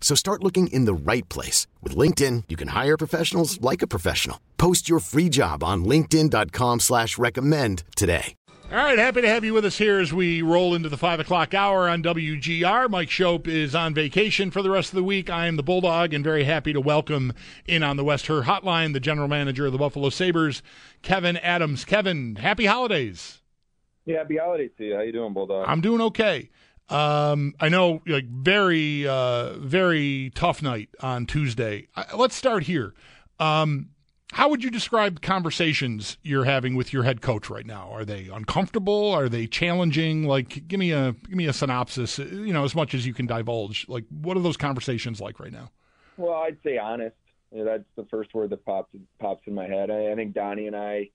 So start looking in the right place. With LinkedIn, you can hire professionals like a professional. Post your free job on linkedin.com slash recommend today. All right, happy to have you with us here as we roll into the 5 o'clock hour on WGR. Mike Schopp is on vacation for the rest of the week. I am the Bulldog and very happy to welcome in on the West Herr Hotline the general manager of the Buffalo Sabres, Kevin Adams. Kevin, happy holidays. Yeah, happy holidays to you. How you doing, Bulldog? I'm doing okay. Um, I know, like very, uh, very tough night on Tuesday. Uh, let's start here. Um, how would you describe conversations you're having with your head coach right now? Are they uncomfortable? Are they challenging? Like, give me a give me a synopsis. You know, as much as you can divulge. Like, what are those conversations like right now? Well, I'd say honest. That's the first word that pops pops in my head. I, I think Donnie and I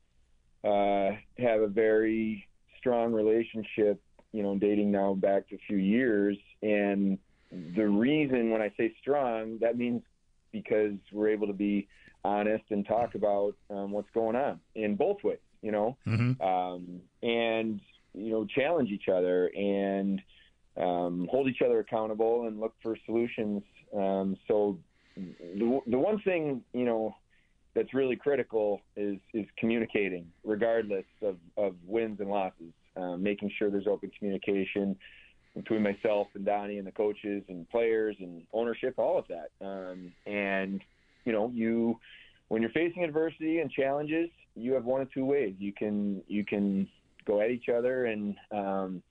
uh, have a very strong relationship, you know, dating now back to a few years. And the reason when I say strong, that means because we're able to be honest and talk about um, what's going on in both ways, you know, mm-hmm. um, and, you know, challenge each other and um, hold each other accountable and look for solutions. Um, so the, the one thing, you know, that's really critical is is communicating, regardless of, of wins and losses. Um, making sure there's open communication between myself and Donnie and the coaches and players and ownership, all of that. Um, and you know, you when you're facing adversity and challenges, you have one of two ways. You can you can go at each other and um,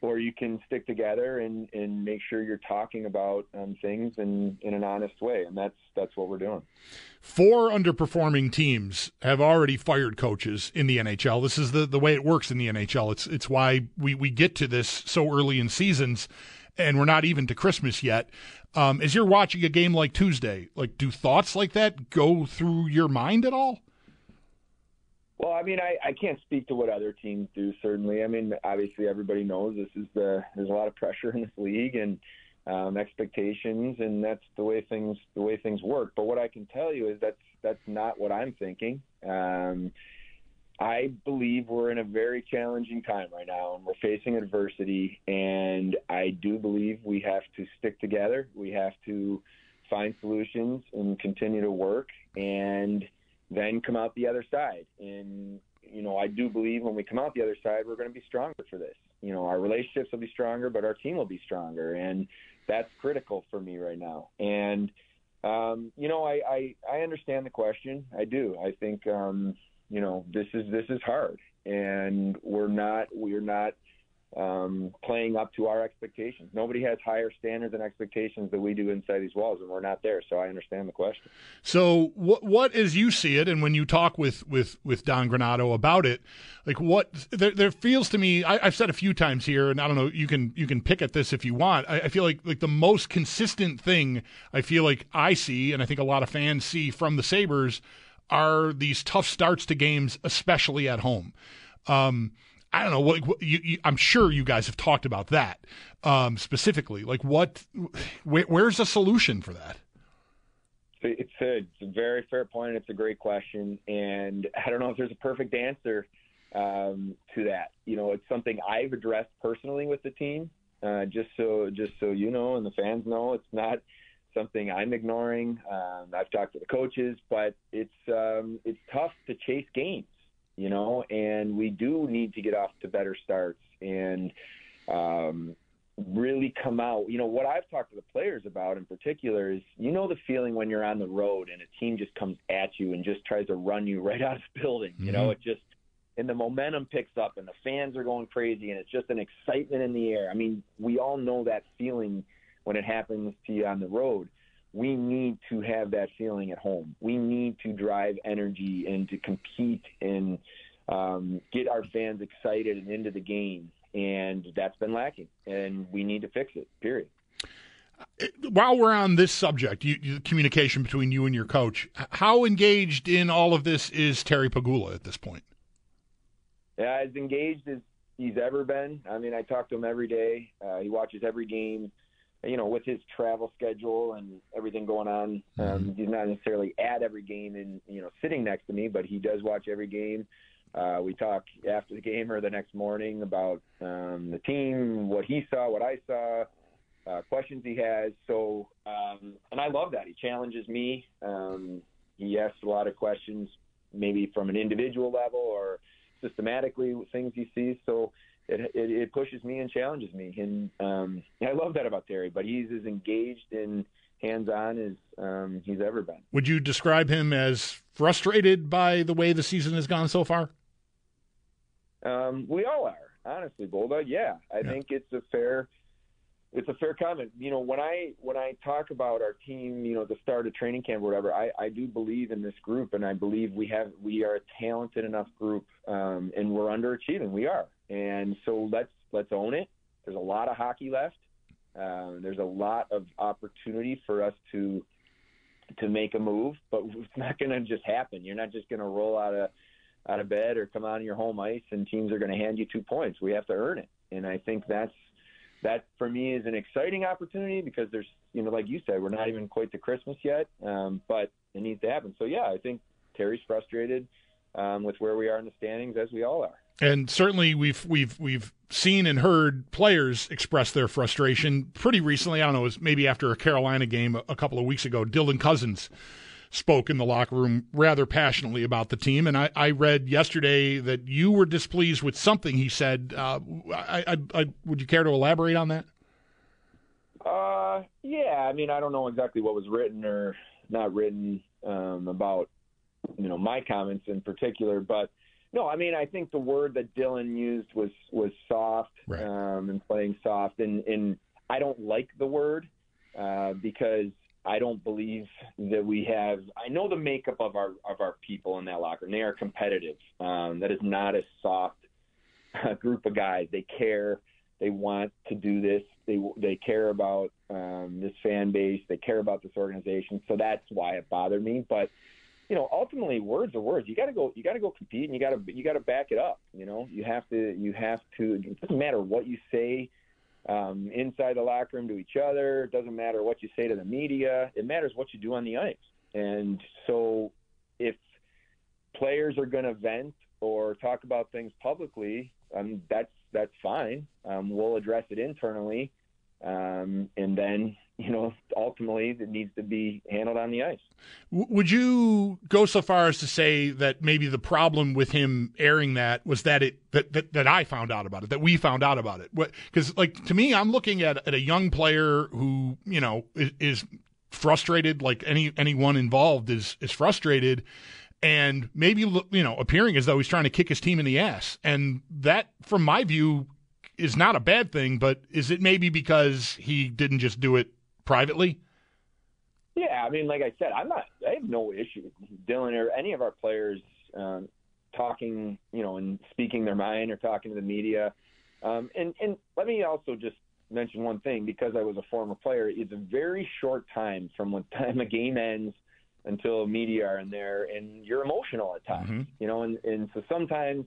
or you can stick together and, and make sure you're talking about um, things in, in an honest way, and that's that's what we're doing. Four underperforming teams have already fired coaches in the NHL. This is the, the way it works in the NHL. It's it's why we, we get to this so early in seasons, and we're not even to Christmas yet. Um, as you're watching a game like Tuesday, like do thoughts like that go through your mind at all? Well, I mean, I, I can't speak to what other teams do. Certainly, I mean, obviously, everybody knows this is the there's a lot of pressure in this league and um, expectations, and that's the way things the way things work. But what I can tell you is that's that's not what I'm thinking. Um, I believe we're in a very challenging time right now, and we're facing adversity. And I do believe we have to stick together. We have to find solutions and continue to work. And then come out the other side. And, you know, I do believe when we come out the other side, we're going to be stronger for this. You know, our relationships will be stronger, but our team will be stronger. And that's critical for me right now. And, um, you know, I, I, I understand the question. I do. I think, um, you know, this is, this is hard and we're not, we're not, um, playing up to our expectations. Nobody has higher standards and expectations than we do inside these walls, and we're not there. So I understand the question. So what, what as you see it, and when you talk with with with Don Granato about it, like what there, there feels to me, I, have said a few times here, and I don't know, you can you can pick at this if you want. I, I feel like like the most consistent thing I feel like I see, and I think a lot of fans see from the Sabres, are these tough starts to games, especially at home. Um, I don't know what, what you, you, I'm sure you guys have talked about that um, specifically. Like, what? Where, where's the solution for that? It's a, it's a very fair point. It's a great question, and I don't know if there's a perfect answer. um, to that. You know, it's something I've addressed personally with the team. Uh, just so just so you know and the fans know, it's not something I'm ignoring. Um, I've talked to the coaches, but it's um, it's tough to chase games, you know, and we do need to get off to better starts and um, really come out. You know, what I've talked to the players about in particular is, you know, the feeling when you're on the road and a team just comes at you and just tries to run you right out of the building. Mm-hmm. You know, mm-hmm. it just and the momentum picks up and the fans are going crazy and it's just an excitement in the air. I mean, we all know that feeling when it happens to you on the road. We need to have that feeling at home. We need to drive energy and to compete and um, get our fans excited and into the game. And that's been lacking, and we need to fix it. Period. While we're on this subject, you, you, communication between you and your coach, how engaged in all of this is Terry Pegula at this point? Yeah, as engaged as he's ever been. I mean, I talk to him every day. Uh, he watches every game. You know, with his travel schedule and everything going on, um, mm-hmm. he's not necessarily at every game and you know sitting next to me, but he does watch every game. Uh, we talk after the game or the next morning about um, the team, what he saw, what I saw, uh, questions he has. So, um, and I love that he challenges me. Um, he asks a lot of questions, maybe from an individual level or systematically things he sees. So it, it, it pushes me and challenges me, and um, I love that about Terry. But he's as engaged and hands-on as um, he's ever been. Would you describe him as frustrated by the way the season has gone so far? Um, we all are, honestly, Bulldog. Yeah, I yeah. think it's a fair it's a fair comment. You know, when I when I talk about our team, you know, the start of training camp or whatever, I, I do believe in this group, and I believe we have we are a talented enough group, um, and we're underachieving. We are, and so let's let's own it. There's a lot of hockey left. Um, there's a lot of opportunity for us to to make a move, but it's not going to just happen. You're not just going to roll out of out of bed or come out on your home ice and teams are going to hand you two points. We have to earn it, and I think that's that for me is an exciting opportunity because there's, you know, like you said, we're not even quite to Christmas yet, um, but it needs to happen. So yeah, I think Terry's frustrated um, with where we are in the standings, as we all are. And certainly, we've we've we've seen and heard players express their frustration pretty recently. I don't know, it was maybe after a Carolina game a couple of weeks ago. Dylan Cozens spoke in the locker room rather passionately about the team. And I, I read yesterday that you were displeased with something he said. Uh, I, I, I, would you care to elaborate on that? Uh, yeah. I mean, I don't know exactly what was written or not written um, about, you know, my comments in particular, but no, I mean, I think the word that Dylan used was was soft right. um, and playing soft, and and I don't like the word uh, because I don't believe that we have. I know the makeup of our of our people in that locker room. They are competitive. Um, that is not a soft uh, group of guys. They care. They want to do this. They they care about um, this fan base. They care about this organization. So that's why it bothered me. But you know, ultimately, words are words. You got to go. You got to go compete, and you got to you got to back it up. You know, you have to. You have to. It doesn't matter what you say um, inside the locker room to each other. It doesn't matter what you say to the media. It matters what you do on the ice. And so, if players are going to vent or talk about things publicly, um, that's that's fine. Um, we'll address it internally, um, and then you know, ultimately it needs to be handled on the ice. Would you go so far as to say that maybe the problem with him airing that was that it that that, that I found out about it, that we found out about it? Because like to me, I'm looking at at a young player who you know is, is frustrated, like any anyone involved is is frustrated. And maybe you know, appearing as though he's trying to kick his team in the ass, and that, from my view, is not a bad thing. But is it maybe because he didn't just do it privately? Yeah, I mean, like I said, I'm not. I have no issue with Dylan or any of our players um, talking, you know, and speaking their mind or talking to the media. Um, and and let me also just mention one thing because I was a former player. It's a very short time from when time a game ends until media are in there, and you're emotional at times, mm-hmm. you know. And and so sometimes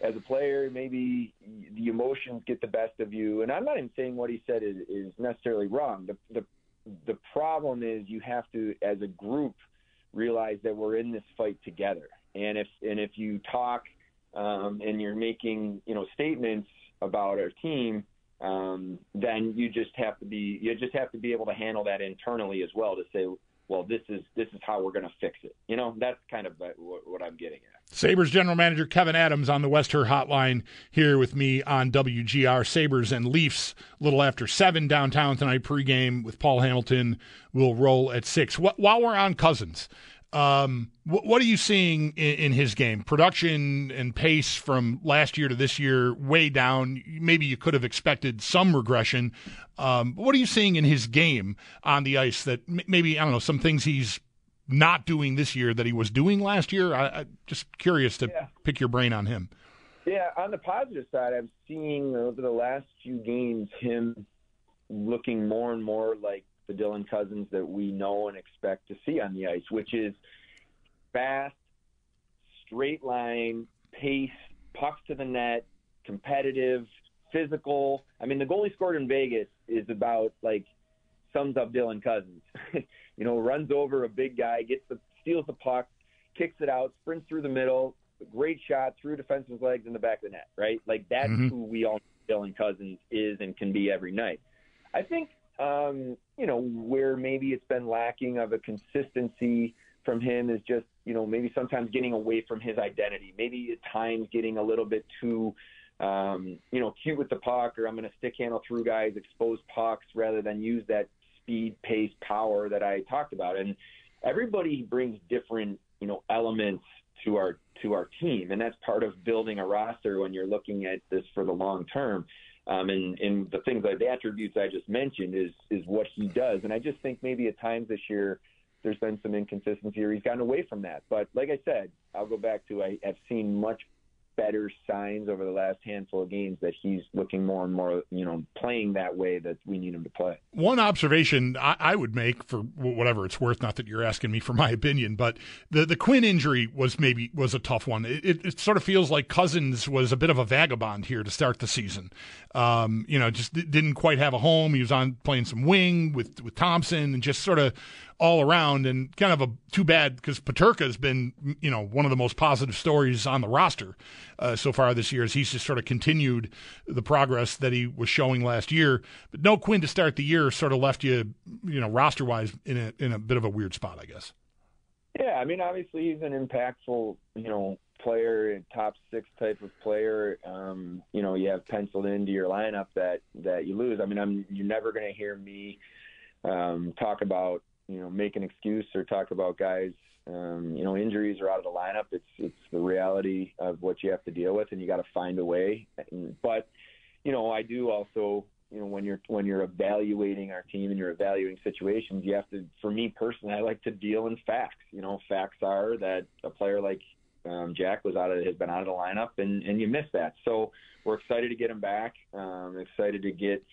as a player, maybe the emotions get the best of you. And I'm not even saying what he said is, is necessarily wrong. The, the the problem is you have to, as a group, realize that we're in this fight together. And if and if you talk um, and you're making you know statements about our team, um, then you just have to be you just have to be able to handle that internally as well to say, well, this is this is how we're going to fix it. You know, that's kind of uh, what I'm getting at. Sabres general manager Kevin Adams on the West Herr Hotline here with me on WGR. Sabres and Leafs a little after seven downtown tonight pregame with Paul Hamilton. will roll at six. While we're on Cozens, um, what, what, are you seeing in, in, his game? Production and pace from last year to this year way down. Maybe you could have expected some regression. Um, what are you seeing in his game on the ice that m- maybe I don't know some things he's not doing this year that he was doing last year? I, I just curious to yeah. pick your brain on him. Yeah, on the positive side, I'm seeing over the last few games him looking more and more like the Dylan Cozens that we know and expect to see on the ice, which is fast, straight line, pace, pucks to the net, competitive, physical. I mean, the goal he scored in Vegas is about like sums up Dylan Cozens. you know, runs over a big guy, gets the steals the puck, kicks it out, sprints through the middle, great shot through defenseman's legs in the back of the net. Right, like that's mm-hmm. who we all know Dylan Cozens is and can be every night. I think um, you know, where maybe it's been lacking of a consistency from him is just, you know, maybe sometimes getting away from his identity. Maybe at times getting a little bit too, um, you know, cute with the puck, or I'm going to stick handle through guys, expose pucks rather than use that speed, pace, power that I talked about. And everybody brings different, you know, elements to our to our team, and that's part of building a roster when you're looking at this for the long term. Um, and, and the things the attributes I just mentioned is is what he does. And I just think maybe at times this year there's been some inconsistency or he's gotten away from that. But like I said, I'll go back to I have seen much better signs over the last handful of games that he's looking more and more, you know, playing that way that we need him to play. One observation I, I would make for whatever it's worth, not that you're asking me for my opinion, but the the Quinn injury was maybe was a tough one. It, it, it sort of feels like Cozens was a bit of a vagabond here to start the season. Um, you know, just didn't quite have a home. He was on playing some wing with with Thompson and just sort of all around and kind of a too bad because Peterka has been, you know, one of the most positive stories on the roster uh, so far this year as he's just sort of continued the progress that he was showing last year. But no Quinn to start the year sort of left you, you know, roster wise in a, in a bit of a weird spot, I guess. Yeah, I mean, obviously he's an impactful, you know, player, top six type of player. Um, you know, you have penciled into your lineup that that you lose. I mean, I'm you're never going to hear me um, talk about you know make an excuse or talk about guys. Um, you know, injuries are out of the lineup. It's it's the reality of what you have to deal with, and you got to find a way. But you know, I do also you know when you're when you're evaluating our team and you're evaluating situations you have to for me personally i like to deal in facts you know facts are that a player like um, jack was out of has been out of the lineup and and you miss that so we're excited to get him back um excited to get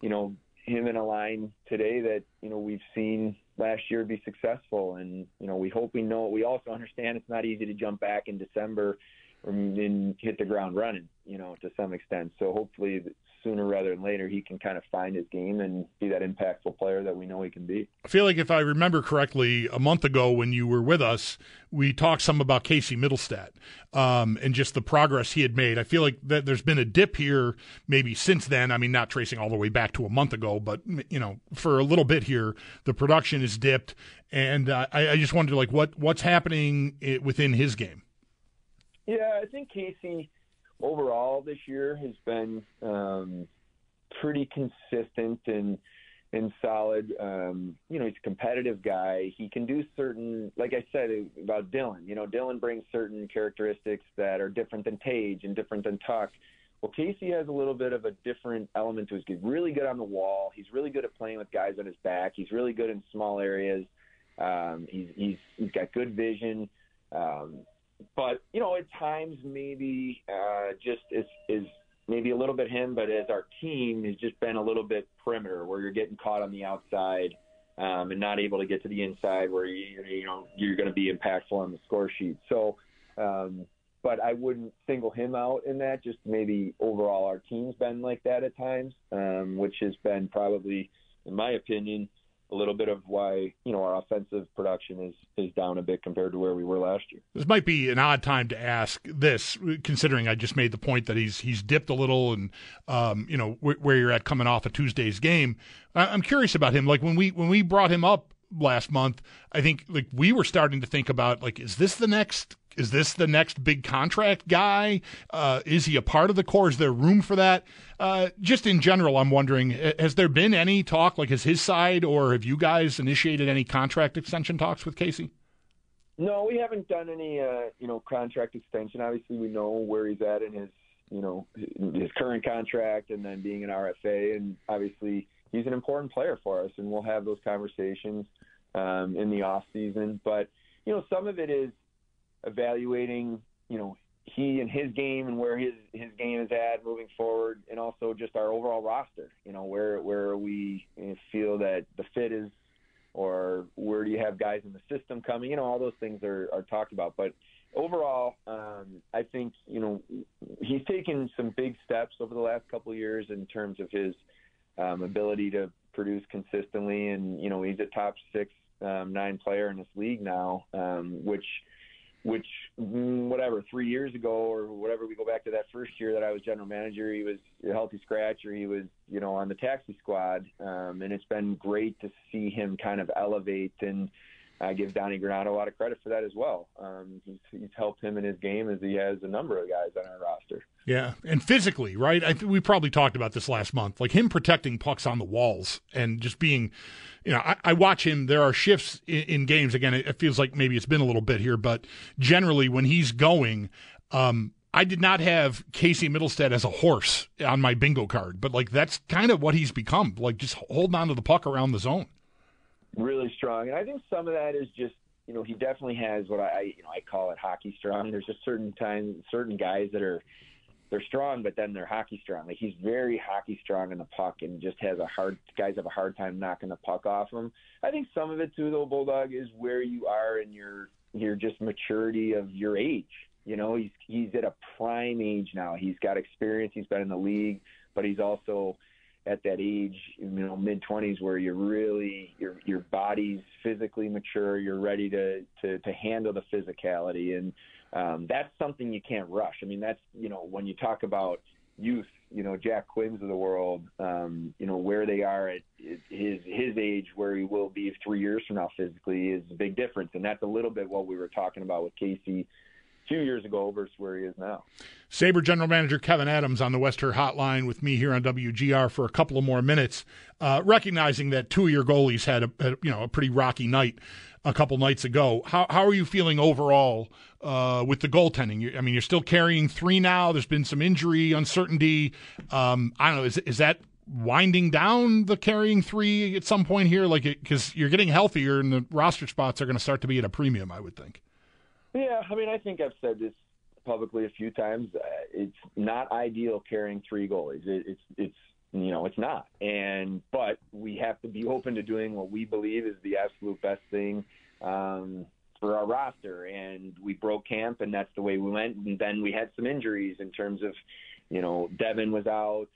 you know him in a line today that you know we've seen last year be successful, and you know we hope we know. We also understand it's not easy to jump back in December and hit the ground running, you know, to some extent. So hopefully sooner rather than later he can kind of find his game and be that impactful player that we know he can be. I feel like if I remember correctly, a month ago when you were with us, we talked some about Casey Mittelstadt um, and just the progress he had made. I feel like that there's been a dip here maybe since then. I mean, not tracing all the way back to a month ago, but you know, for a little bit here, the production is dipped, and uh, I, I, just wondered like what what's happening within his game. Yeah, I think Casey overall this year has been um, pretty consistent and and solid. Um, you know, he's a competitive guy. He can do certain, like I said about Dylan. You know, Dylan brings certain characteristics that are different than Tage and different than Tuch. Well, Casey has a little bit of a different element to his game. Really good on the wall. He's really good at playing with guys on his back. He's really good in small areas. Um, he's he's he's got good vision. Um, but you know, at times maybe uh, just is is maybe a little bit him, but as our team has just been a little bit perimeter, where you're getting caught on the outside um, and not able to get to the inside, where you you know you're going to be impactful on the score sheet. So, um, but I wouldn't single him out in that. Just maybe overall, our team's been like that at times, um, which has been probably, in my opinion, a little bit of why you know our offensive production is is down a bit compared to where we were last year. This might be an odd time to ask this, considering I just made the point that he's he's dipped a little, and um, you know wh- where you're at coming off a Tuesday's game. I'm curious about him. Like when we when we brought him up last month, I think like we were starting to think about like is this the next is this the next big contract guy? Uh, is he a part of the core? Is there room for that? Uh, just in general, I'm wondering, has there been any talk, like, has his side or have you guys initiated any contract extension talks with Casey? No, we haven't done any, uh, you know, contract extension. Obviously, we know where he's at in his, you know, his current contract, and then being an RFA, and obviously he's an important player for us, and we'll have those conversations um, in the off season. But you know, some of it is evaluating, you know, he and his game and where his his game is at moving forward, and also just our overall roster. You know, where where we feel that the fit is, or where do you have guys in the system coming? You know, all those things are are talked about. But overall, um, I think you know he's taken some big steps over the last couple of years in terms of his um, ability to produce consistently, and you know he's a top six, um, nine player in this league now, um, which which mm, whatever three years ago or whatever we go back to that first year that I was general manager, he was a healthy scratch or he was you know on the taxi squad, um, and it's been great to see him kind of elevate and. I give Donnie Granato a lot of credit for that as well. Um, he's, he's helped him in his game as he has a number of guys on our roster. Yeah, and physically, right? I we probably talked about this last month, like him protecting pucks on the walls and just being, you know, I, I watch him. There are shifts in, in games. Again, it, it, feels like maybe it's been a little bit here, but generally when he's going, um, I did not have Casey Mittelstadt as a horse on my bingo card, but like that's kind of what he's become. Like just holding on to the puck around the zone. Really strong, and I think some of that is just you know he definitely has what I you know I call it hockey strong. There's just certain times, certain guys that are they're strong, but then they're hockey strong. Like he's very hockey strong in the puck, and just has a hard guys have a hard time knocking the puck off him. I think some of it too, though, Bulldog, is where you are in your your just maturity of your age. You know, he's he's at a prime age now. He's got experience. He's been in the league, but he's also at that age, you know, mid twenties, where you're really your your body's physically mature. You're ready to to to handle the physicality and um, that's something you can't rush. I mean, that's you know when you talk about youth, you know Jack Quinns of the world, um, you know where they are at his his age, where he will be three years from now physically is a big difference, and that's a little bit what we were talking about with Casey two years ago versus where he is now. Sabre General Manager Kevin Adams on the West Hotline with me here on WGR for a couple of more minutes, uh, recognizing that two of your goalies had a, a, you know a pretty rocky night a couple nights ago. How how are you feeling overall uh, with the goaltending? I mean, you're still carrying three now. There's been some injury uncertainty. Um, I don't know. Is is that winding down the carrying three at some point here? Like, because you're getting healthier and the roster spots are going to start to be at a premium. I would think. Yeah, I mean, I think I've said this publicly a few times. Uh, it's not ideal carrying three goalies. It, it's it's you know it's not and but we have to be open to doing what we believe is the absolute best thing um, for our roster and we broke camp and that's the way we went and then we had some injuries in terms of you know Devin was out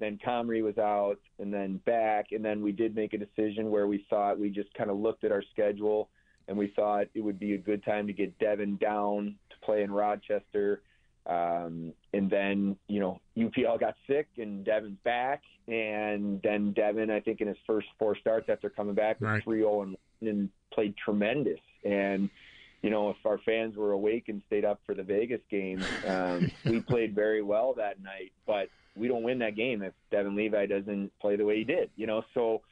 then Comrie was out and then back and then we did make a decision where we thought we just kind of looked at our schedule and we thought it would be a good time to get Devin down to play in Rochester um, and then, you know, UPL got sick and Devin's back. And then Devin, I think in his first four starts after coming back, was right. 3 0 and, and played tremendous. And, you know, if our fans were awake and stayed up for the Vegas game, um, we played very well that night. But we don't win that game if Devin Levi doesn't play the way he did, you know. So,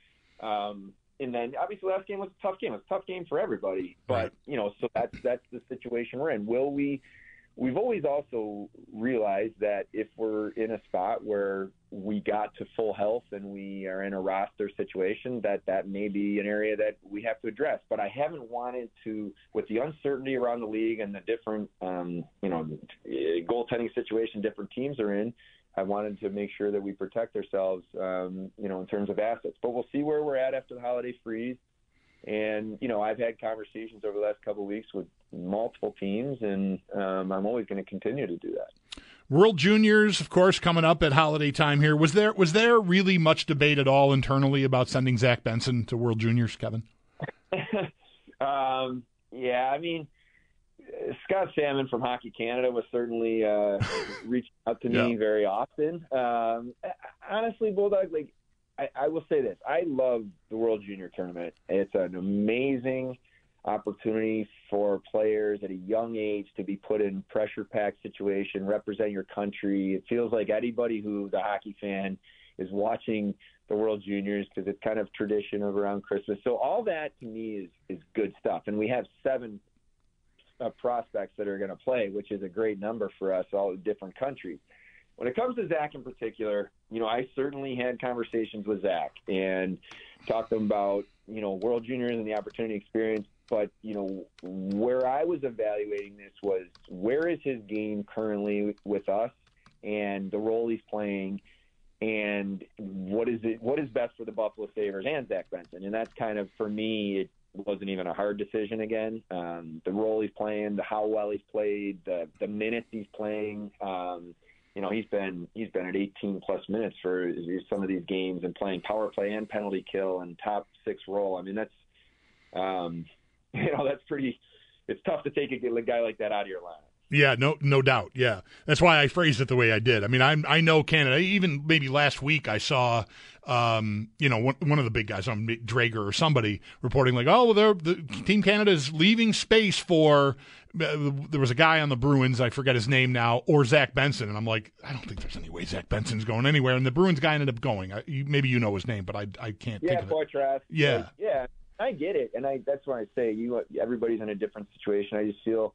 um, and then obviously last game was a tough game. It was a tough game for everybody. But, right. you know, so that's that's the situation we're in. Will we we've always also realized that if we're in a spot where we got to full health and we are in a roster situation, that that may be an area that we have to address. But I haven't wanted to, with the uncertainty around the league and the different, um, you know, goaltending situation different teams are in. I wanted to make sure that we protect ourselves, um, you know, in terms of assets. But we'll see where we're at after the holiday freeze. And you know, I've had conversations over the last couple of weeks with multiple teams, and um, I'm always going to continue to do that. World Juniors, of course, coming up at holiday time here. Was there was there really much debate at all internally about sending Zach Benson to World Juniors, Kevin? um, yeah, I mean, Scott Salmond from Hockey Canada was certainly uh, reaching out to me yeah. very often. Um, honestly, Bulldog, like I, I will say this: I love the World Junior Tournament. It's an amazing opportunity for players at a young age to be put in pressure packed situation, represent your country. It feels like anybody who's a hockey fan is watching the World Juniors because it's kind of tradition of around Christmas. So all that to me is is good stuff, and we have seven uh, prospects that are going to play, which is a great number for us, all different countries. When it comes to Zach in particular, you know, I certainly had conversations with Zach and talked to him about, you know, World Juniors and the opportunity experience. But, you know, where I was evaluating this was where is his game currently with us and the role he's playing and what is it what is best for the Buffalo Sabres and Zach Benson. And that's kind of for me it wasn't even a hard decision again. Um, the role he's playing, the how well he's played, the the minutes he's playing, um, you know, he's been he's been at 18 plus minutes for some of these games and playing power play and penalty kill and top six role. I mean, that's um, you know that's pretty. It's tough to take a, guy like that out of your lineup. Yeah, no, no doubt. Yeah, that's why I phrased it the way I did. I mean, I I know Canada. Even maybe last week, I saw, um, you know, one, one of the big guys on Dreger or somebody reporting like, oh, well, the Team Canada is leaving space for. Uh, there was a guy on the Bruins, I forget his name now, or Zach Benson, and I'm like, I don't think there's any way Zach Benson's going anywhere. And the Bruins guy ended up going. I, maybe you know his name, but I I can't. Yeah, think of it. Yeah, like, yeah. I get it, and I that's why I say you. Everybody's in a different situation. I just feel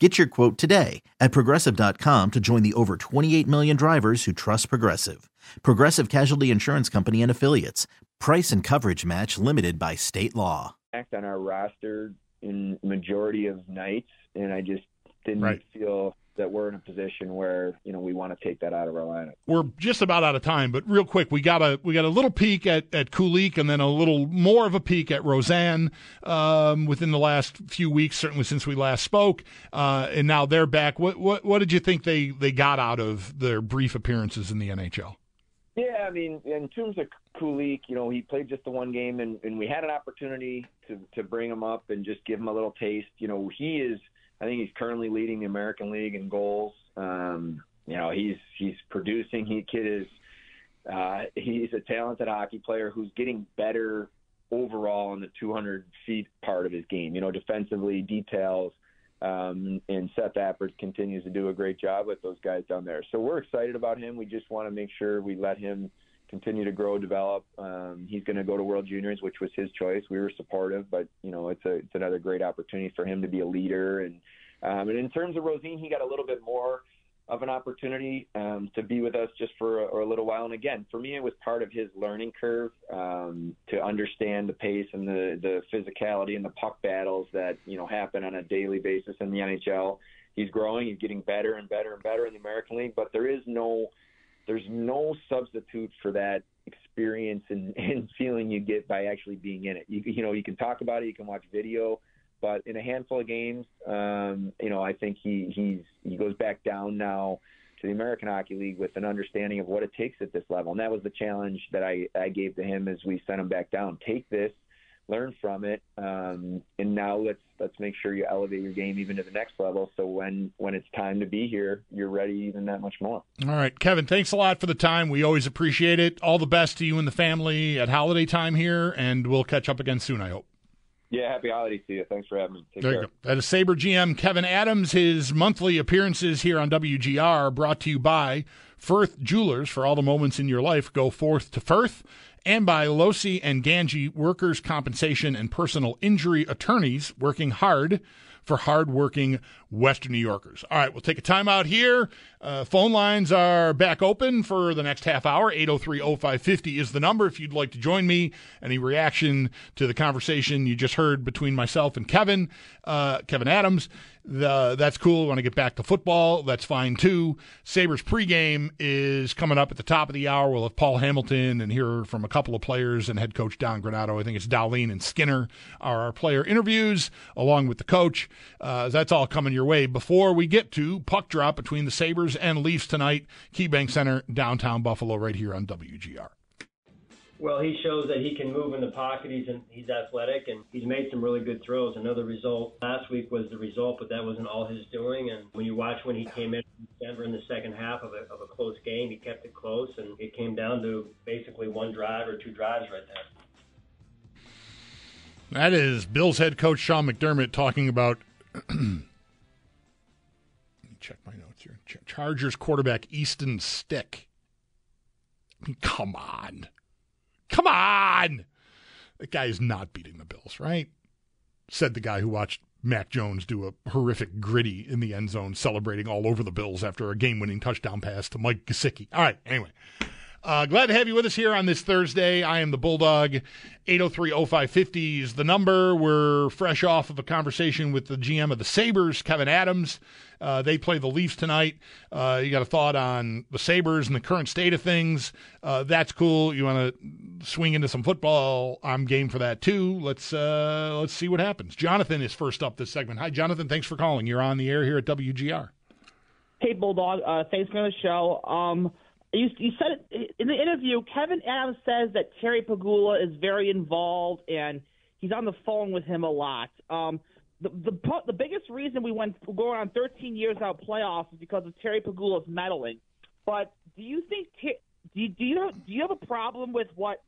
Get your quote today at progressive.com to join the over 28 million drivers who trust Progressive. Progressive Casualty Insurance Company and Affiliates. Price and coverage match limited by state law. Act on our roster in majority of nights, and I just didn't right. feel that we're in a position where you know we want to take that out of our lineup. We're just about out of time, but real quick, we got a we got a little peek at at Kulich, and then a little more of a peek at Rosen um, within the last few weeks, certainly since we last spoke, uh, and now they're back. What what what did you think they they got out of their brief appearances in the NHL? Yeah, I mean, in terms of Kulich, you know, he played just the one game, and, and we had an opportunity to to bring him up and just give him a little taste. You know, he is I think he's currently leading the American League in goals. Um, you know, he's he's producing. He kid is uh, he's a talented hockey player who's getting better overall in the 200 feet part of his game. You know, defensively, details, um, and Seth Appert continues to do a great job with those guys down there. So we're excited about him. We just want to make sure we let him continue to grow, develop. Um, he's going to go to World Juniors, which was his choice. We were supportive, but you know, it's a it's another great opportunity for him to be a leader. And um, and in terms of Rosen, he got a little bit more of an opportunity um, to be with us just for a, a, little while. And again, for me, it was part of his learning curve um, to understand the pace and the the physicality and the puck battles that you know happen on a daily basis in the NHL. He's growing. He's getting better and better and better in the American League, but there is no there's no substitute for that experience and, and feeling you get by actually being in it. You, you know, you can talk about it, you can watch video, but in a handful of games, um, you know, I think he he's he goes back down now to the American Hockey League with an understanding of what it takes at this level, and that was the challenge that I I gave to him as we sent him back down. Take this, learn from it, um, and now let's let's make sure you elevate your game even to the next level. So when when it's time to be here, you're ready even that much more. All right, Kevin. Thanks a lot for the time. We always appreciate it. All the best to you and the family at holiday time here, and we'll catch up again soon. I hope. Yeah, happy holidays to you. Thanks for having me. Take there care. you go. That is Sabre GM Kevin Adams. His monthly appearances here on WGR brought to you by Firth Jewelers. For all the moments in your life, go forth to Firth. And by Losi and Gangi, workers' compensation and personal injury attorneys working hard for hardworking Western New Yorkers. All right, we'll take a time out here. Uh, phone lines are back open for the next half hour. 803-0550 is the number if you'd like to join me. Any reaction to the conversation you just heard between myself and Kevin, uh, Kevin Adams, the, that's cool. We want to get back to football. That's fine too. Sabres pregame is coming up at the top of the hour. We'll have Paul Hamilton and hear from a couple of players and head coach Don Granato. I think it's Dowling and Skinner are our player interviews along with the coach. Uh, that's all coming your way before we get to puck drop between the Sabres and Leafs tonight. KeyBank Center, downtown Buffalo, right here on WGR. Well, he shows that he can move in the pocket. He's in, he's athletic and he's made some really good throws. Another result last week was the result, but that wasn't all his doing. And when you watch when he came in Denver in the second half of a, of a close game, he kept it close, and it came down to basically one drive or two drives right there. That is Bills head coach Sean McDermott talking about. Check my notes here. Chargers quarterback Easton Stick. I mean, come on. Come on. That guy is not beating the Bills, right? Said the guy who watched Mac Jones do a horrific gritty in the end zone, celebrating all over the Bills after a game winning touchdown pass to Mike Gesicki. All right, anyway. Uh, glad to have you with us here on this Thursday. I am the Bulldog. 803-0550 is the number. We're fresh off of a conversation with the GM of the Sabres, Kevin Adams. Uh, they play the Leafs tonight. Uh, you got a thought on the Sabres and the current state of things? Uh, that's cool. You want to swing into some football? I'm game for that too. Let's uh, let's see what happens. Jonathan is first up this segment. Hi, Jonathan. Thanks for calling. You're on the air here at WGR. Hey, Bulldog. Uh, thanks for the show. Um, you, you said it, in the interview, Kevin Adams says that Terry Pegula is very involved and he's on the phone with him a lot. Um, the, the the biggest reason we went going on 13 years out playoffs is because of Terry Pegula's meddling. But do you think do you, do you do you have a problem with what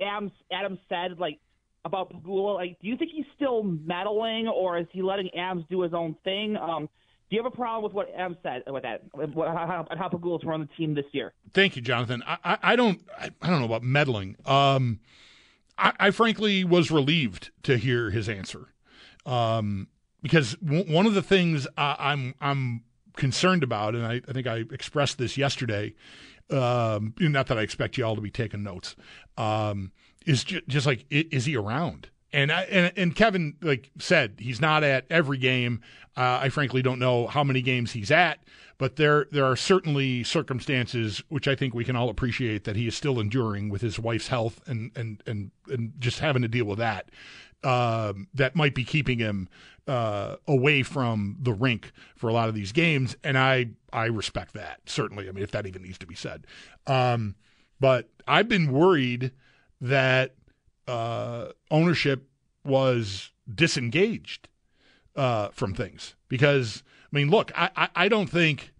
Adams Adams said like about Pegula? Like, do you think he's still meddling or is he letting Adams do his own thing? Um, do you have a problem with what Em said with that? How, how Pegula's run the team this year? Thank you, Jonathan. I, I, I don't I, I, don't know about meddling. Um, I, frankly was relieved to hear his answer, um, because w- one of the things I'm, I'm concerned about, and I, think I expressed this yesterday. Um, not that I expect you all to be taking notes. Um, is ju- just like is he around? And, and and Kevin like said he's not at every game. Uh, I frankly don't know how many games he's at, but there there are certainly circumstances which I think we can all appreciate that he is still enduring with his wife's health and and and, and just having to deal with that. Um, that might be keeping him uh, away from the rink for a lot of these games, and I I respect that certainly. I mean, if that even needs to be said, um, but I've been worried that uh, ownership was disengaged uh, from things because I mean, look, I, I, I don't think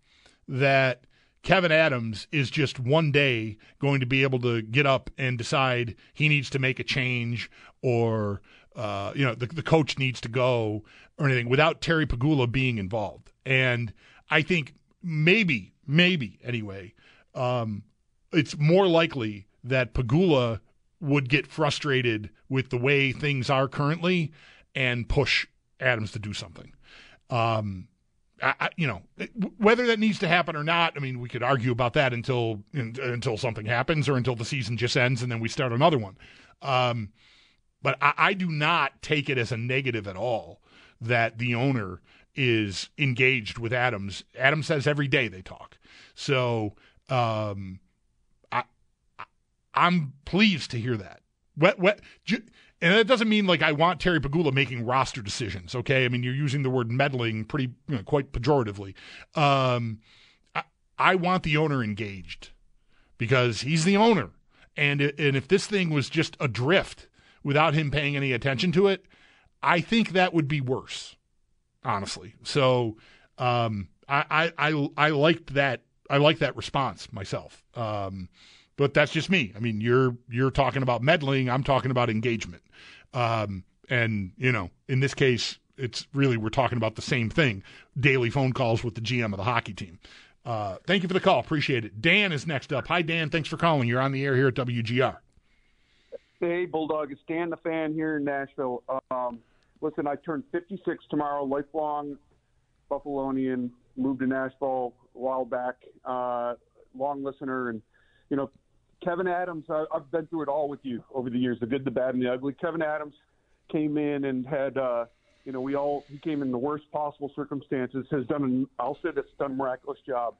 that Kevin Adams is just one day going to be able to get up and decide he needs to make a change or uh, you know the, the coach needs to go or anything without Terry Pegula being involved. And I think maybe, maybe anyway, um, it's more likely that Pegula would get frustrated with the way things are currently and push Adams to do something. Um, I, I, you know, whether that needs to happen or not, I mean, we could argue about that until until something happens or until the season just ends and then we start another one. Um, but I, I do not take it as a negative at all that the owner is engaged with Adams. Adams says every day they talk. So um, I'm pleased to hear that. Wet, wet, and that doesn't mean like I want Terry Pegula making roster decisions. Okay, I mean you're using the word meddling pretty you know, quite pejoratively. Um, I, I want the owner engaged because he's the owner, and and if this thing was just adrift without him paying any attention to it, I think that would be worse, honestly. So um, I, I I I liked that I like that response myself. Um, but that's just me. I mean, you're you're talking about meddling. I'm talking about engagement. Um, and, you know, in this case, it's really, we're talking about the same thing daily phone calls with the GM of the hockey team. Uh, thank you for the call. Appreciate it. Dan is next up. Hi, Dan. Thanks for calling. You're on the air here at WGR. Hey, Bulldog. It's Dan the fan here in Nashville. Um, listen, I turn 56 tomorrow, lifelong Buffalonian, moved to Nashville a while back, uh, long listener. And, you know, Kevyn Adams, I, I've been through it all with you over the years, the good, the bad, and the ugly. Kevyn Adams came in and had, uh, you know, we all he came in the worst possible circumstances. Has done, an, I'll say, that's done a miraculous job.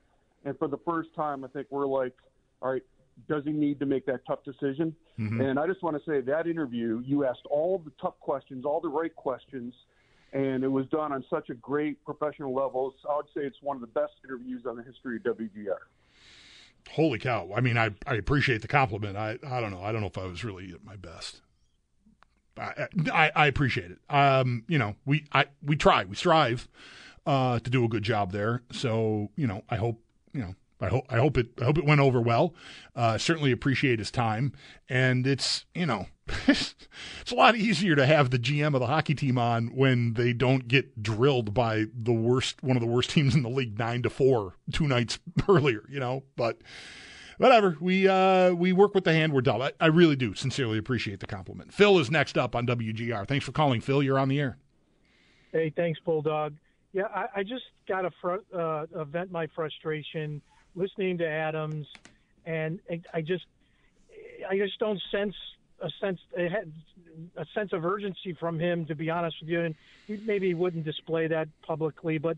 And for the first time, I think we're like, all right, does he need to make that tough decision? Mm-hmm. And I just want to say that interview, you asked all the tough questions, all the right questions, and it was done on such a great professional level. So I would say it's one of the best interviews on the history of WGR holy cow. I mean, I, I appreciate the compliment. I, I don't know. I don't know if I was really at my best. I, I, I appreciate it. Um, you know, we, I, we try, we strive, uh, to do a good job there. So, you know, I hope, you know, I hope I hope it I hope it went over well. Uh, certainly appreciate his time, and it's you know it's a lot easier to have the GM of the hockey team on when they don't get drilled by the worst one of the worst teams in the league nine to four two nights earlier. You know, but whatever we uh, we work with the hand we're dealt. I, I really do sincerely appreciate the compliment. Phil is next up on WGR. Thanks for calling, Phil. You're on the air. Hey, thanks, Bulldog. Yeah, I, I just got to fr- uh, vent my frustration listening to Adams, and I just I just don't sense a sense a sense of urgency from him. To be honest with you, and he maybe wouldn't display that publicly, but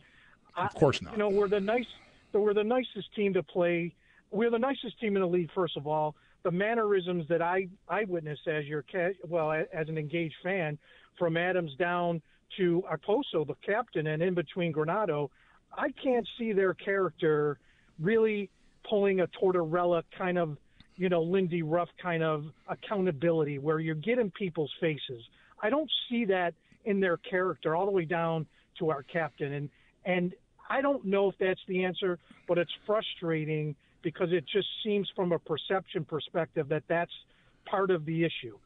of course not. You know, we're the nice we're the nicest team to play. We're the nicest team in the league. First of all, the mannerisms that I I witnessed as your well as an engaged fan, from Adams down to Okposo, the captain, and in between Granato, I can't see their character really pulling a Tortorella kind of, you know, Lindy Ruff kind of accountability where you're getting people's faces. I don't see that in their character all the way down to our captain. And, and I don't know if that's the answer, but it's frustrating because it just seems from a perception perspective that that's part of the issue.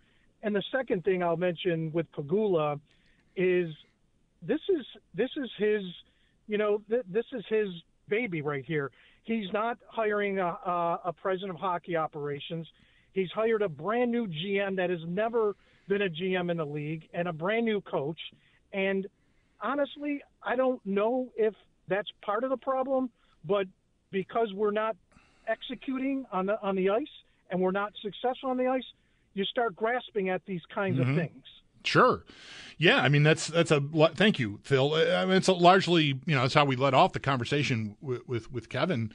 And the second thing I'll mention with Pegula is this is this is his you know th- this is his baby right here. He's not hiring a, a, a president of hockey operations. He's hired a brand new GM that has never been a GM in the league and a brand new coach. And honestly, I don't know if that's part of the problem, but because we're not executing on the on the ice and we're not successful on the ice, you start grasping at these kinds mm-hmm. of things. Sure. Yeah, I mean that's that's a thank you, Phil. I mean, it's largely you know that's how we let off the conversation with with, with Kevyn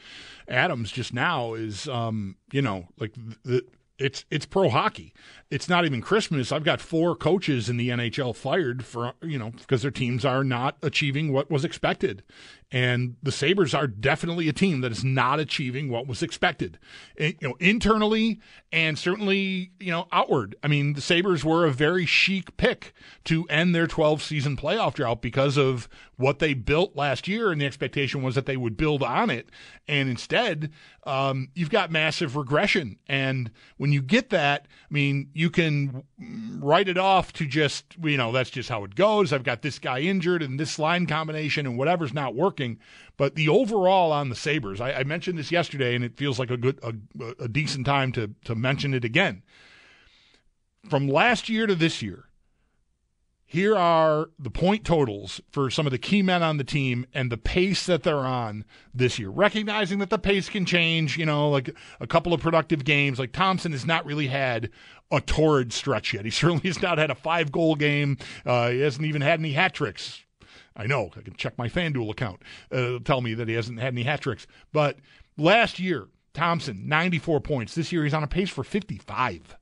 Adams just now is um, you know like the it's it's pro hockey. It's not even Christmas. I've got four coaches in the NHL fired for you know because their teams are not achieving what was expected, and the Sabres are definitely a team that is not achieving what was expected, eh, you know internally and certainly you know outward. I mean the Sabres were a very chic pick to end their 12 season playoff drought because of what they built last year, and the expectation was that they would build on it, and instead um, you've got massive regression, and when you get that, I mean, you can write it off to just, you know, that's just how it goes. I've got this guy injured and this line combination and whatever's not working. But the overall on the Sabres, I, I mentioned this yesterday, and it feels like a good, a, a decent time to to mention it again. From last year to this year, here are the point totals for some of the key men on the team and the pace that they're on this year. Recognizing that the pace can change, you know, like a couple of productive games. Like Thompson has not really had a torrid stretch yet. He certainly has not had a five goal game. Uh, he hasn't even had any hat tricks. I know I can check my FanDuel account. Uh, tell me that he hasn't had any hat tricks. But last year, Thompson, 94 points. This year he's on a pace for 55.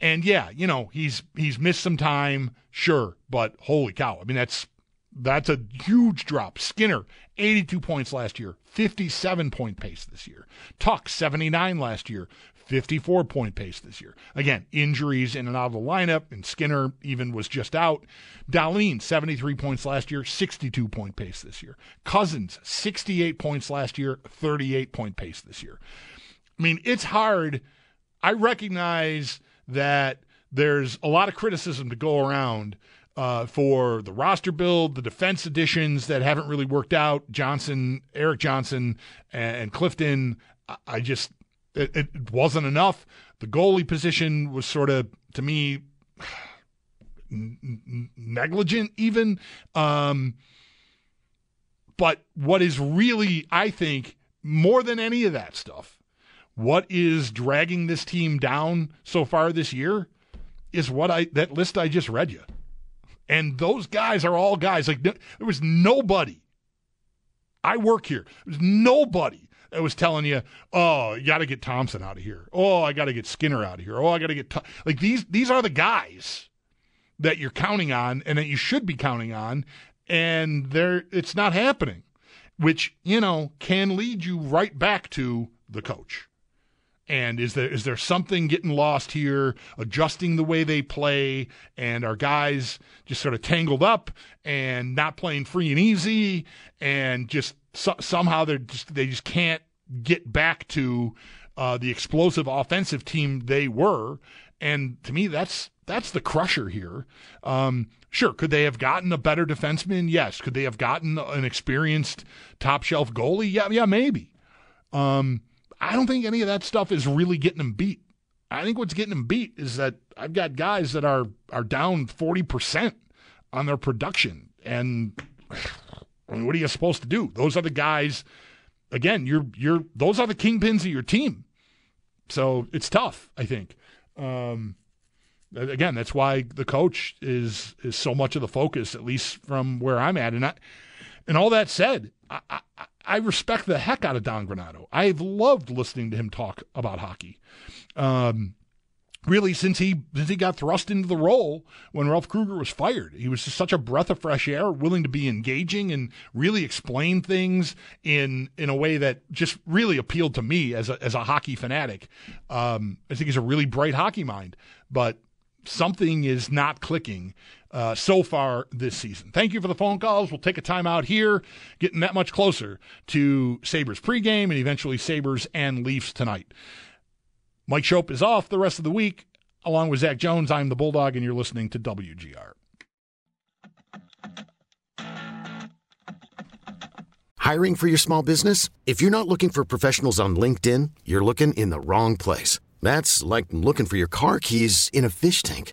And yeah, you know, he's he's missed some time, sure, but holy cow. I mean, that's that's a huge drop. Skinner, 82 points last year, 57 point pace this year. Tuch, 79 last year, 54 point pace this year. Again, injuries in and out of the lineup, and Skinner even was just out. Dahlin, 73 points last year, 62 point pace this year. Cozens, 68 points last year, 38 point pace this year. I mean, it's hard. I recognize that there's a lot of criticism to go around uh, for the roster build, the defense additions that haven't really worked out. Johnson, Erik Johnson, and Clifton. I just it, it wasn't enough. The goalie position was sort of to me negligent, even. Um, but what is really, I think, more than any of that stuff, what is dragging this team down so far this year is what I that list I just read you. And those guys are all guys like there was nobody. I work here. There's nobody that was telling you, "Oh, you got to get Thompson out of here. Oh, I got to get Skinner out of here. Oh, I got to get like these. These are the guys that you're counting on and that you should be counting on, and there it's not happening, which you know can lead you right back to the coach. And is there is there something getting lost here, adjusting the way they play, and our guys just sort of tangled up and not playing free and easy, and just so, somehow they just they just can't get back to uh, the explosive offensive team they were. And to me, that's that's the crusher here. Um, sure, could they have gotten a better defenseman? Yes. Could they have gotten an experienced top shelf goalie? Yeah, yeah, maybe. Um, I don't think any of that stuff is really getting them beat. I think what's getting them beat is that I've got guys that are are down forty percent on their production, and I mean, what are you supposed to do? Those are the guys. Again, you're you're those are the kingpins of your team. So it's tough. I think. Um, again, that's why the coach is is so much of the focus, at least from where I'm at. And I, and all that said, I, I, I respect the heck out of Don Granato. I've loved listening to him talk about hockey. Um, really, since he since he got thrust into the role when Ralph Krueger was fired, he was just such a breath of fresh air, willing to be engaging and really explain things in in a way that just really appealed to me as a as a hockey fanatic. Um, I think he's a really bright hockey mind, but something is not clicking uh, so far this season. Thank you for the phone calls. We'll take a time out here, getting that much closer to Sabres pregame and eventually Sabres and Leafs tonight. Mike Schopp is off the rest of the week. Along with Zach Jones, I'm the Bulldog, and you're listening to WGR. Hiring for your small business? If you're not looking for professionals on LinkedIn, you're looking in the wrong place. That's like looking for your car keys in a fish tank.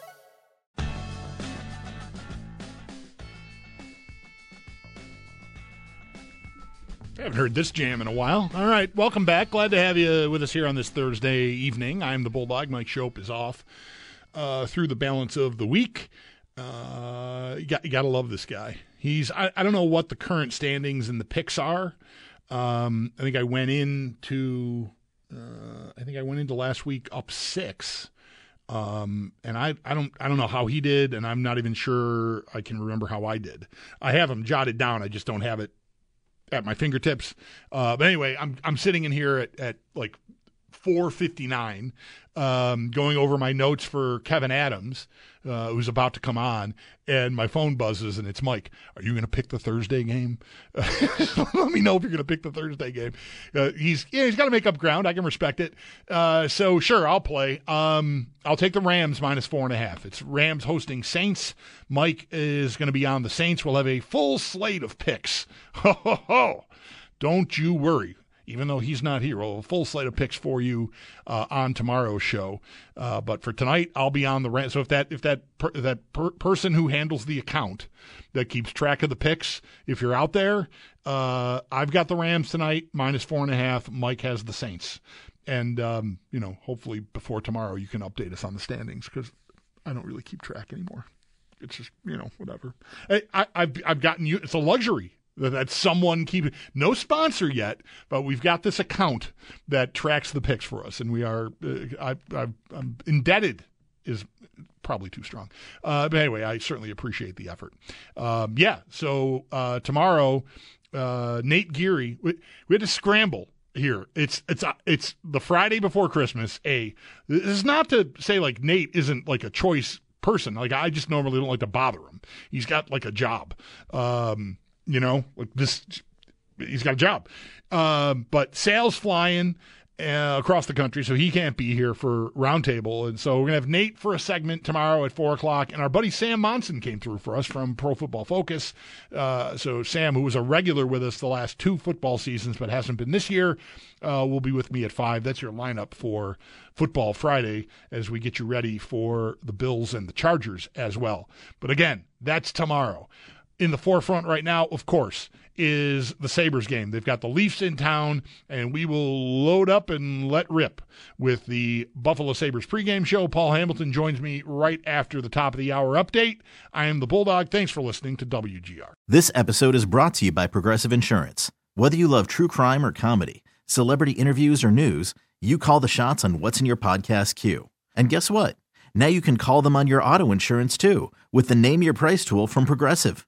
I haven't heard this jam in a while. All right, welcome back. Glad to have you with us here on this Thursday evening. I'm the Bulldog. Mike Schopp is off uh, through the balance of the week. Uh, you got to love this guy. He's I, I don't know what the current standings in the picks are. Um, I think I went into uh, I think I went into last week up six. Um, and I, I don't I don't know how he did, and I'm not even sure I can remember how I did. I have him jotted down. I just don't have it at my fingertips. Uh, but anyway, I'm I'm sitting in here at, at like 4:59, um, going over my notes for Kevyn Adams, uh, who's about to come on, and my phone buzzes and it's Mike. Are you going to pick the Thursday game? Let me know if you're going to pick the Thursday game. Uh, he's yeah, he's got to make up ground. I can respect it. Uh, so sure, I'll play. Um, I'll take the Rams minus four and a half. It's Rams hosting Saints. Mike is going to be on the Saints. We'll have a full slate of picks. Ho ho ho! Don't you worry even though he's not here. We'll a full slate of picks for you uh, on tomorrow's show. Uh, but for tonight, I'll be on the rant. So if that if that per, that per, person who handles the account that keeps track of the picks, if you're out there, uh, I've got the Rams tonight minus four and a half. Mike has the Saints, and um, you know hopefully before tomorrow you can update us on the standings because I don't really keep track anymore. It's just you know whatever. I, I, I've I've gotten you. It's a luxury that someone keep no sponsor yet, but we've got this account that tracks the picks for us, and we are uh, I, I'm indebted is probably too strong. Uh, but anyway, I certainly appreciate the effort. Um, yeah, so uh, tomorrow, uh, Nate Geary, we, we, had to scramble here. It's it's uh, it's the Friday before Christmas. A this is not to say like Nate isn't like a choice person. Like I just normally don't like to bother him. He's got like a job. Um, you know, like this, he's got a job. Uh, but sales flying uh, across the country, so he can't be here for roundtable. And so we're gonna have Nate for a segment tomorrow at four o'clock, and our buddy Sam Monson came through for us from Pro Football Focus. Uh, so Sam, who was a regular with us the last two football seasons but hasn't been this year, uh, will be with me at five. That's your lineup for Football Friday as we get you ready for the Bills and the Chargers as well. But again, that's tomorrow in the forefront right now, of course, is the Sabres game. They've got the Leafs in town, and we will load up and let rip with the Buffalo Sabres pregame show. Paul Hamilton joins me right after the top of the hour update. I am the Bulldog. Thanks for listening to WGR. This episode is brought to you by Progressive Insurance. Whether you love true crime or comedy, celebrity interviews or news, you call the shots on what's in your podcast queue. And guess what? Now you can call them on your auto insurance too with the Name Your Price tool from Progressive.